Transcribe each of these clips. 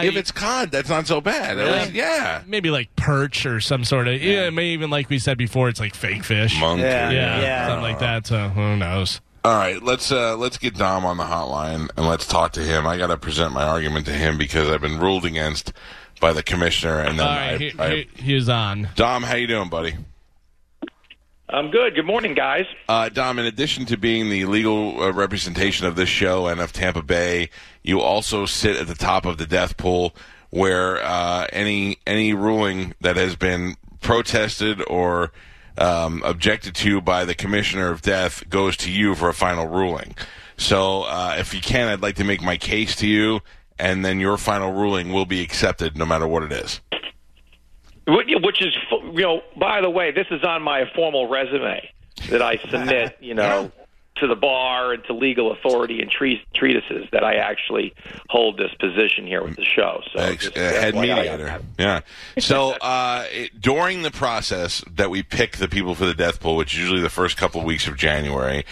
if it's cod, that's not so bad. It was- yeah. maybe like perch or some sort of yeah, maybe even like we said before, it's like fake fish. Monkey. Yeah. yeah, Yeah. something like that. So who knows? All right, let's uh, let's get Dom on the hotline and let's talk to him. I got to present my argument to him because I've been ruled against by the commissioner. And then All right, I, he, I- he, he is on. Dom, how you doing, buddy? I'm good. Good morning, guys. Uh, Dom, in addition to being the legal uh, representation of this show and of Tampa Bay, you also sit at the top of the death pool, where uh, any any ruling that has been protested or um, objected to by the commissioner of death goes to you for a final ruling. So, uh, if you can, I'd like to make my case to you, and then your final ruling will be accepted, no matter what it is. Which is, you know, by the way, this is on my formal resume that I submit, you know, to the bar and to legal authority and tre- treatises that I actually hold this position here with the show. So, Ex- just uh, head mediator. Yeah. So uh, it, during the process that we pick the people for the death pool, which is usually the first couple of weeks of January,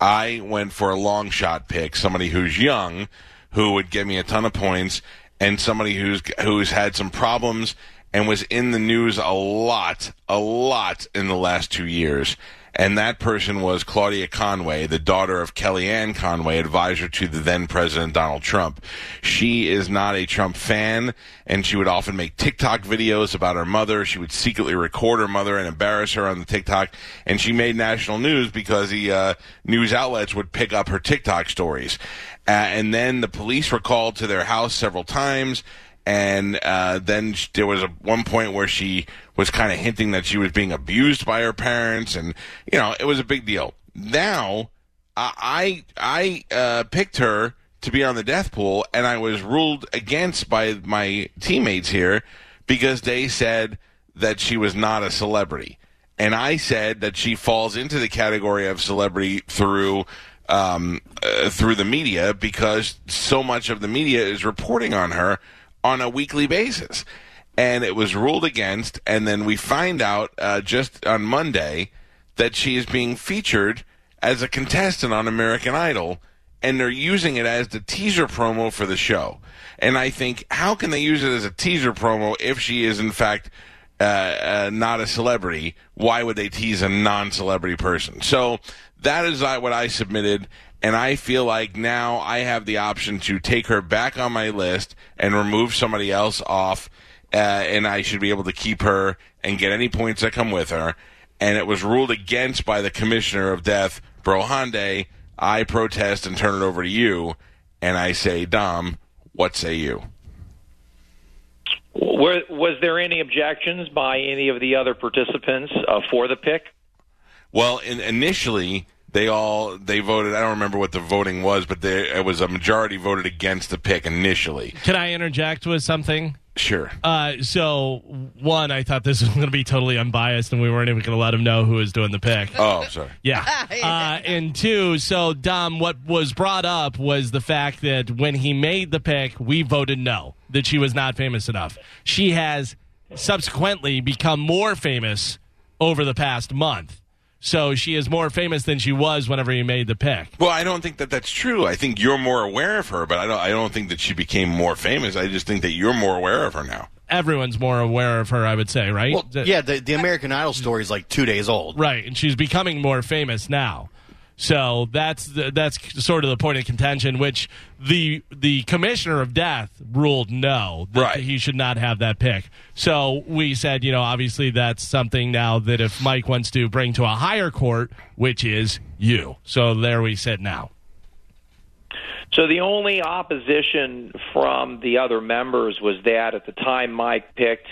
I went for a long shot pick, somebody who's young, who would give me a ton of points, and somebody who's who's had some problems and was in the news a lot, a lot in the last two years. And that person was Claudia Conway, the daughter of Kellyanne Conway, advisor to the then President Donald Trump. She is not a Trump fan, and she would often make TikTok videos about her mother. She would secretly record her mother and embarrass her on the TikTok. And she made national news because the uh, news outlets would pick up her TikTok stories. Uh, and then the police were called to their house several times and uh, then there was a one point where she was kind of hinting that she was being abused by her parents, and you know it was a big deal. Now, I I uh, picked her to be on the death pool, and I was ruled against by my teammates here because they said that she was not a celebrity, and I said that she falls into the category of celebrity through um, uh, through the media because so much of the media is reporting on her on a weekly basis. And it was ruled against, and then we find out uh, just on Monday that she is being featured as a contestant on American Idol, and they're using it as the teaser promo for the show. And I think, how can they use it as a teaser promo if she is, in fact, uh, uh, not a celebrity? Why would they tease a non celebrity person? So that is uh, what I submitted. And I feel like now I have the option to take her back on my list and remove somebody else off. Uh, and I should be able to keep her and get any points that come with her. And it was ruled against by the commissioner of death, Bro Hyundai. I protest and turn it over to you. And I say, Dom, what say you? Were, was there any objections by any of the other participants uh, for the pick? Well, in, initially they all they voted. I don't remember what the voting was, but there it was a majority voted against the pick initially. Can I interject with something? Sure. Uh, so one, I thought this was going to be totally unbiased, and we weren't even going to let him know who was doing the pick. Oh, sorry. Yeah. Uh, and two, so Dom, what was brought up was the fact that when he made the pick, we voted no, that she was not famous enough. She has subsequently become more famous over the past month. So she is more famous than she was whenever you made the pick. Well, I don't think that that's true. I think you're more aware of her, but I don't. I don't think that she became more famous. I just think that you're more aware of her now. Everyone's more aware of her, I would say, right? Well, yeah, the, the American Idol story is like two days old. Right, and she's becoming more famous now. So that's the, that's sort of the point of contention, which the the commissioner of death ruled no, that Right. he should not have that pick. So we said, you know, obviously that's something now that if Mike wants to bring to a higher court, which is you. So there we sit now. So the only opposition from the other members was that at the time Mike picked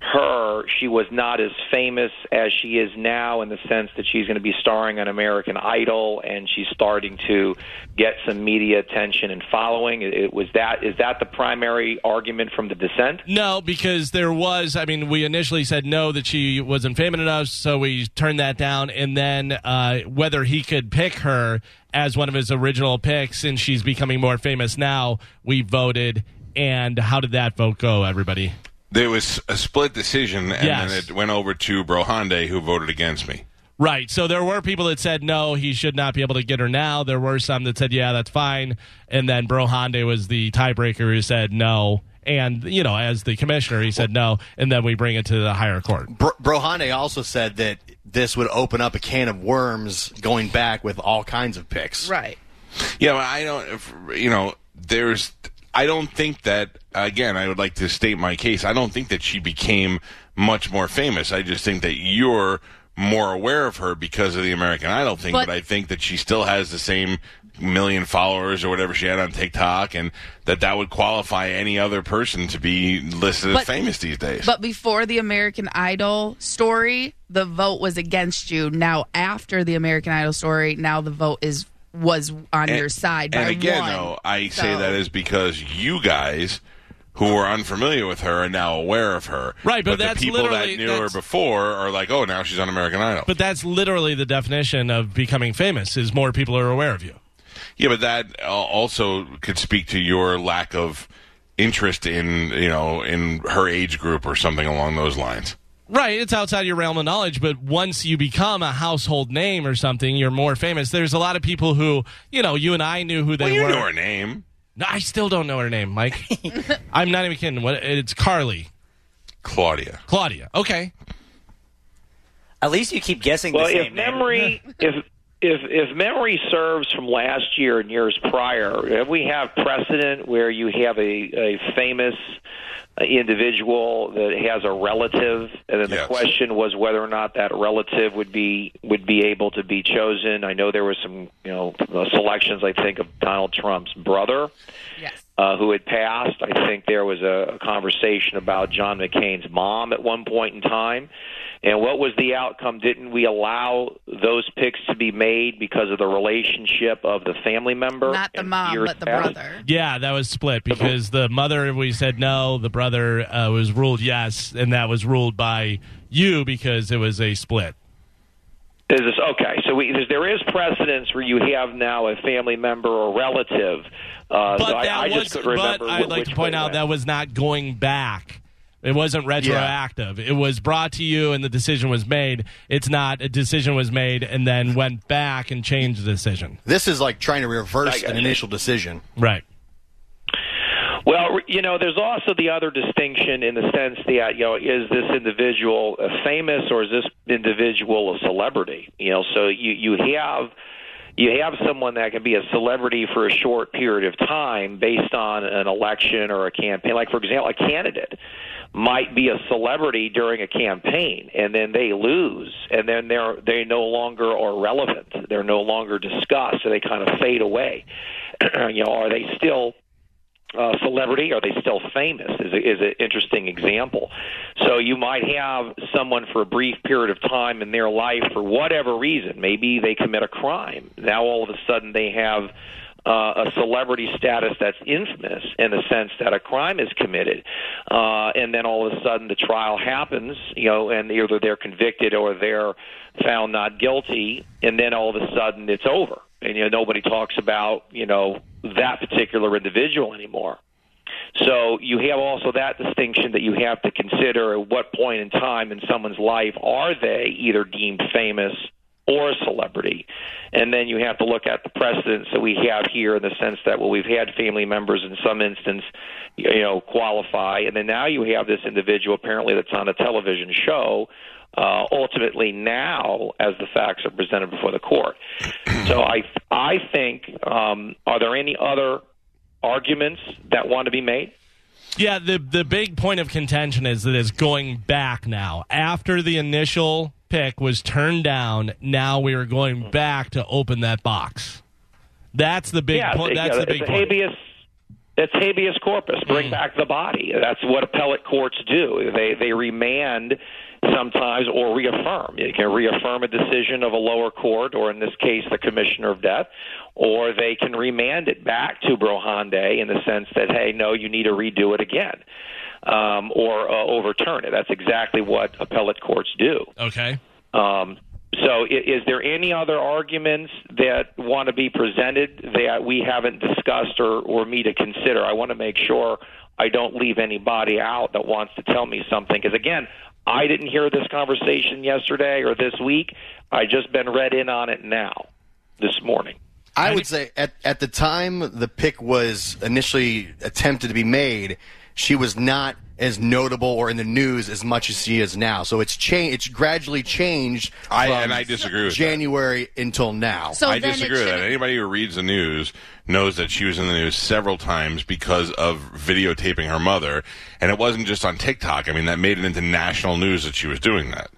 her, she was not as famous as she is now in the sense that she's going to be starring on American Idol and she's starting to get some media attention and following. It, was that is that the primary argument from the dissent? No, because there was. I mean, we initially said no that she wasn't famous enough, so we turned that down. And then uh, whether he could pick her as one of his original picks, and she's becoming more famous now, we voted. And how did that vote go, everybody? There was a split decision, and Yes. then it went over to Brohande, who voted against me. Right. So there were people that said no, he should not be able to get her now. There were some that said yeah, that's fine. And then Bro Hyundai was the tiebreaker who said no, And you know, as the commissioner, he said no, and then we bring it to the higher court. Bro- Brohande also said that this would open up a can of worms going back with all kinds of picks. Right. Yeah, but I don't. if- You know, there's. I don't think that. Again, I would like to state my case. I don't think that she became much more famous. I just think that you're more aware of her because of the American Idol thing. But, But- I think that she still has the same million followers or whatever she had on TikTok, and that that would qualify any other person to be listed as famous these days. But before the American Idol story, the vote was against you. Now after the American Idol story, now the vote is was on your side by And again, one. though, I say that is because you guys who are unfamiliar with her are now aware of her. Right, but the that's people that knew her before are like, oh, now she's on American Idol. But that's literally the definition of becoming famous: is more people are aware of you. yeah, but that uh, also could speak to your lack of interest in you know in her age group or something along those lines. Right, it's outside your realm of knowledge, but once you become a household name or something, you're more famous. There's a lot of people who, you know, you and I knew who they Well, you were. know her name. No, I still don't know her name, Mike. I'm not even kidding. What? It's Carly, Claudia. Claudia. Okay, At least you keep guessing Well, the same if name. memory, if if if memory serves from last year and years prior, if we have precedent where you have a, a famous individual that has a relative, and then Yes. the question was whether or not that relative would be would be able to be chosen. I know there was some you know uh, selections. I think of Donald Trump's brother Yes. Uh, who had passed. I think there was a, a conversation about John McCain's mom at one point in time. And what was the outcome? Didn't we allow those picks to be made because of the relationship of the family member? Not the mom, years but the past? brother. yeah, that was split because the mother we said no, the brother uh, was ruled yes, and that was ruled by you because it was a split. Is this okay? So we, there's- there is precedence where you have now a family member or relative. Uh, But so I, that I was, just couldn't remember but I'd like to point out went. that was not going back. It wasn't retroactive. It was brought to you and the decision was made. It's not a decision was made and then went back and changed the decision. This is like trying to reverse an you. initial decision. Right. Well, you know, there's also the other distinction in the sense that you know, is this individual famous or is this individual a celebrity? You know, so you you have you have someone that can be a celebrity for a short period of time based on an election or a campaign. Like, for example, a candidate might be a celebrity during a campaign and then they lose and then they're they no longer are relevant. They're no longer discussed, so they kind of fade away. you know, are they still uh, celebrity? Are they still famous? Is a, is an interesting example. So you might have someone for a brief period of time in their life for whatever reason. Maybe they commit a crime. Now all of a sudden they have uh, a celebrity status that's infamous in the sense that a crime is committed, uh, and then all of a sudden the trial happens, you know, and either they're convicted or they're found not guilty, and then all of a sudden it's over, and you know nobody talks about you know that particular individual anymore. So you have also that distinction that you have to consider at what point in time in someone's life are they either deemed famous or a celebrity. And then you have to look at the precedents that we have here in the sense that well we've had family members in some instance you know qualify and then now you have this individual apparently that's on a television show uh, ultimately now as the facts are presented before the court. So I I think um, are there any other arguments that want to be made? Yeah, the the big point of contention is that it's going back now. After the initial pick was turned down, now we are going back to open that box. That's the big yeah, point. That's yeah, the big point. habeas. It's habeas corpus. Bring back the body. That's what appellate courts do. They they remand sometimes or reaffirm. You can reaffirm a decision of a lower court, or in this case, the commissioner of death, or they can remand it back to Brohande in the sense that, hey, no, you need to redo it again, um, or uh, overturn it. That's exactly what appellate courts do. Okay. Um, so, i- is there any other arguments that want to be presented that we haven't discussed or, or me to consider? I want to make sure I don't leave anybody out that wants to tell me something. Because, again, I didn't hear this conversation yesterday or this week. I just been read in on it now, this morning. I would say at at the time the pick was initially attempted to be made, she was not as notable or in the news as much as she is now. So it's changed. It's gradually changed. I- from and I disagree with that. January until now. So I disagree with that. Anybody who reads the news knows that she was in the news several times because of videotaping her mother, and it wasn't just on TikTok. I mean, that made it into national news that she was doing that.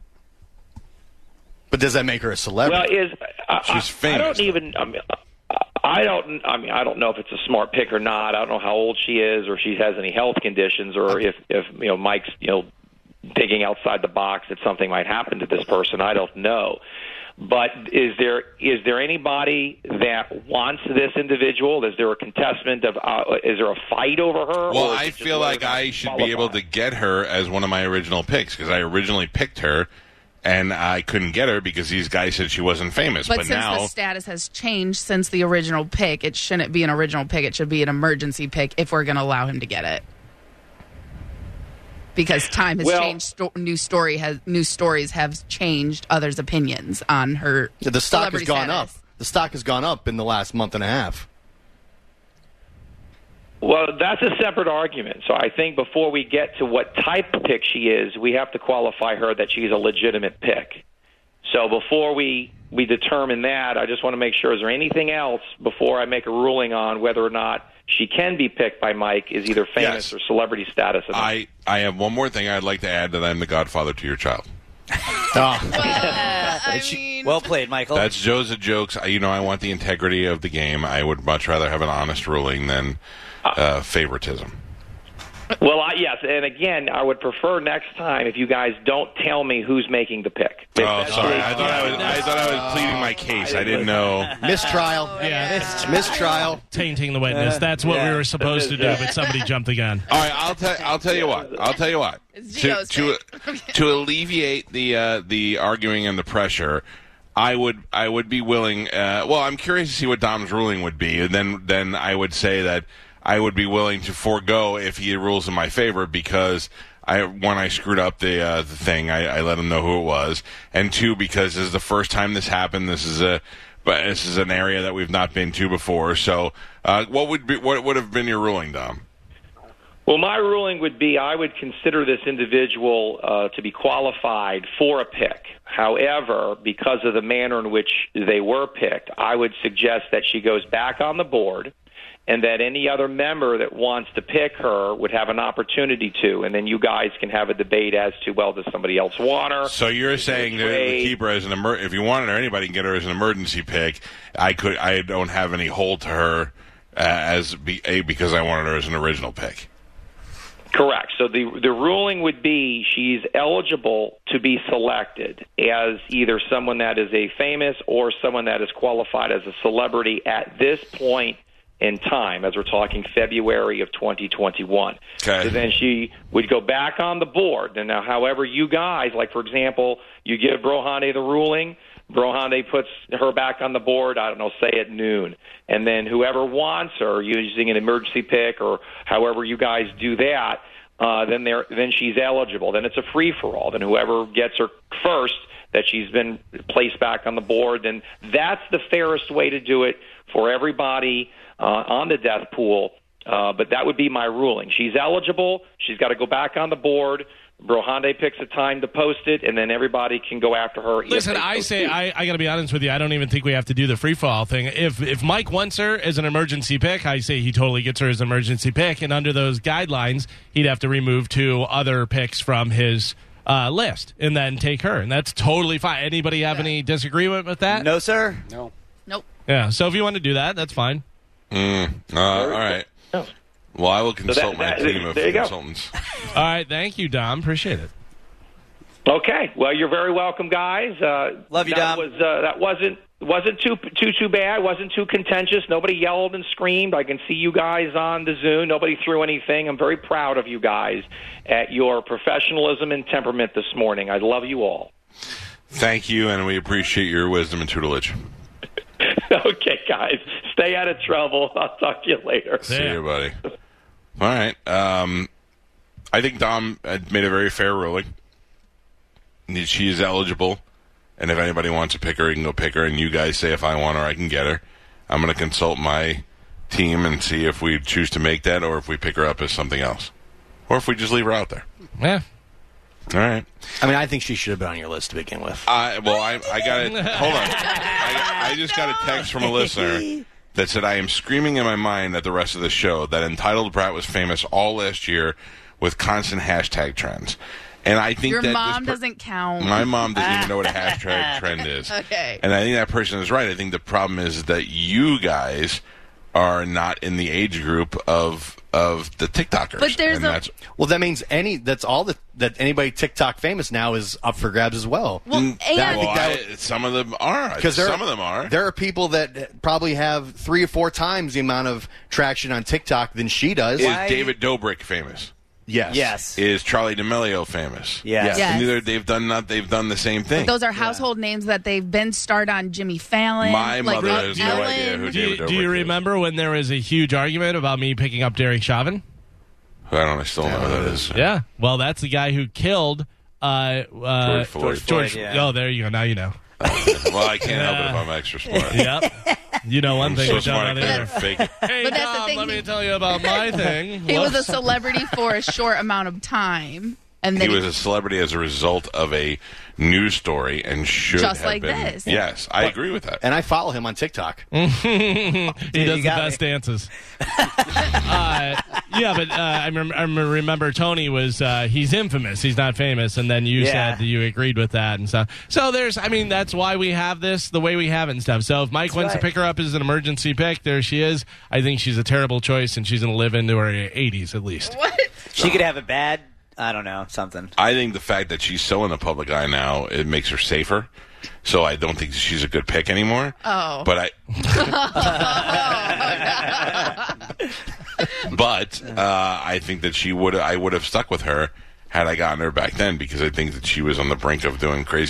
but does that make her a celebrity? Well, celebrity? is I, She's I, I famous, don't even. I mean, I don't. I mean, I don't know if it's a smart pick or not. I don't know how old she is, or if she has any health conditions, or if if you know Mike's you know thinking outside the box that something might happen to this person. I don't know. But is there is there anybody that wants this individual? Is there a contestment of? Uh, is there a fight over her? Well, I feel like I should be able to get her as one of my original picks because I originally picked her, and I couldn't get her because these guys said she wasn't famous. But, But, since now, the status has changed since the original pick, it shouldn't be an original pick. It should be an emergency pick if we're going to allow him to get it. Because time has Well- changed, sto- new story has new stories have changed others' opinions on her. the stock has gone status. up. The stock has gone up in the last month and a half. Well, that's a separate argument. So I think before we get to what type of pick she is, we have to qualify her that she's a legitimate pick. So before we we determine that, I just want to make sure is there anything else before I make a ruling on whether or not she can be picked by Mike is either famous Yes. or celebrity status. enough. I I have one more thing I'd like to add that I'm the godfather to your child. Ah. Uh, I mean, Well played, Michael. That's Joe's jokes. I, you know, I want the integrity of the game. I would much rather have an honest ruling than uh, favoritism. Well, I, yes, and again, I would prefer next time if you guys don't tell me who's making the pick. If Oh, sorry. I thought I was. I thought I was pleading my case. I didn't know. Mistrial. Yeah, Mistrial. tainting the witness. That's what we were supposed to do, but somebody jumped the gun. All right, I'll tell. I'll tell you what. I'll tell you what. It's To to, to alleviate the uh, the arguing and the pressure, I would I would be willing. Uh, well, I'm curious to see what Dom's ruling would be, and then then I would say that I would be willing to forego if he rules in my favor because. I, one, I screwed up the uh, the thing. I, I let him know who it was, and two, because this is the first time this happened. This is a, but this is an area that we've not been to before. So, uh, what would be what would have been your ruling, Dom? Well, my ruling would be I would consider this individual uh, to be qualified for a pick. However, because of the manner in which they were picked, I would suggest that she goes back on the board and that any other member that wants to pick her would have an opportunity to. And then you guys can have a debate as to, well, does somebody else want her? So you're saying trade. keep her as an emer- if you wanted her, anybody can get her as an emergency pick. I could, I don't have any hold to her uh, as be, a because I wanted her as an original pick. Correct. So the the ruling would be she's eligible to be selected as either someone that is a famous or someone that is qualified as a celebrity at this point in time, as we're talking February of 2021. Okay. So then she would go back on the board. And now, however, you guys, like for example, you give Brohane the ruling. Brohane puts her back on the board, I don't know, say at noon. And then whoever wants her using an emergency pick or however you guys do that, uh, then they're, then she's eligible. Then it's a free for all. Then whoever gets her first, that she's been placed back on the board, then that's the fairest way to do it for everybody uh, on the death pool. Uh, but that would be my ruling. She's eligible. She's got to go back on the board. Brohande picks a time to post it, and then everybody can go after her. Listen, I say choose. I, I got to be honest with you. I don't even think we have to do the free fall thing. If if Mike wants her as an emergency pick, I say he totally gets her as an emergency pick, and under those guidelines, he'd have to remove two other picks from his uh, list and then take her, and that's totally fine. Anybody have any disagreement with that? no, sir. No. nope. Yeah. So if you want to do that, that's fine. Uh, all right. No. Well, I will consult my that- team of there you consultants. All right. Thank you, Dom. Appreciate it. Okay. Well, you're very welcome, guys. Uh, Love you, that Dom. Was, uh, that wasn't wasn't too too too bad. wasn't too contentious. Nobody yelled and screamed. I can see you guys on the Zoom. Nobody threw anything. I'm very proud of you guys at your professionalism and temperament this morning. I love you all. Thank you, and we appreciate your wisdom and tutelage. okay, guys. Stay out of trouble. I'll talk to you later. See Yeah. you, buddy. All right. Um, I think Dom made a very fair ruling. She is eligible, and if anybody wants to pick her, he can go pick her. And you guys say if I want her, I can get her. I'm going to consult my team and see if we choose to make that or if we pick her up as something else. or if we just leave her out there. Yeah. All right. I mean, I think she should have been on your list to begin with. I well, I I got it. Hold on. I, I just got a text from a listener that said I am screaming in my mind at the rest of the show that entitled Brat was famous all last year with constant hashtag trends, and I think Your that mom per- doesn't count. My mom doesn't even know what a hashtag trend is. Okay. And I think that person is right. I think the problem is that you guys are not in the age group of of the TikTokers. But there's a- Well, that means any that's all that that anybody TikTok famous now is up for grabs as well. well, mm, and that- well, that I- some of them are. Because some of them are. There are people that probably have three or four times the amount of traction on TikTok than she does. Is Why- David Dobrik famous? Yes. Yes. Is Charlie D'Amelio famous? Yes. Yes. And neither they've done not they've done the same thing. those are household names that they've been starred on Jimmy Fallon. My like mother Ellen. has no idea who Do you, David do you Dobrik is. remember when there was a huge argument about me picking up Derek Chauvin? I don't. I still don't know who that is. Yeah. Well, that's the guy who killed uh, uh, George Floyd. George. yeah. Oh, there you go. Now you know. Uh, well, I can't help it if I'm extra smart. Yep. You know one I'm thing. so but don't smart I can't fake it. Hey, But that's the Dom, thing, let he- me tell you about my thing. He was a celebrity for a short amount of time, and He then was a celebrity as a result of a news story and should Just have like been. this. Yes, I agree with that. And I follow him on TikTok. he does the got best me. dances. uh, yeah, but uh, I, rem- I remember Tony was uh, he's infamous. He's not famous, and then you Yeah. said that you agreed with that and stuff. So there's, I mean, that's why we have this the way we have it and stuff. So if Mike wants to right. pick her up as an emergency pick, there she is. I think she's a terrible choice, and she's going to live into her 80s at least. What? She could have a bad, I don't know, something. I think the fact that she's so in the public eye now it makes her safer. So I don't think she's a good pick anymore. Oh. But I. but uh, I think that she would. I would have stuck with her had I gotten her back then because I think that she was on the brink of doing crazy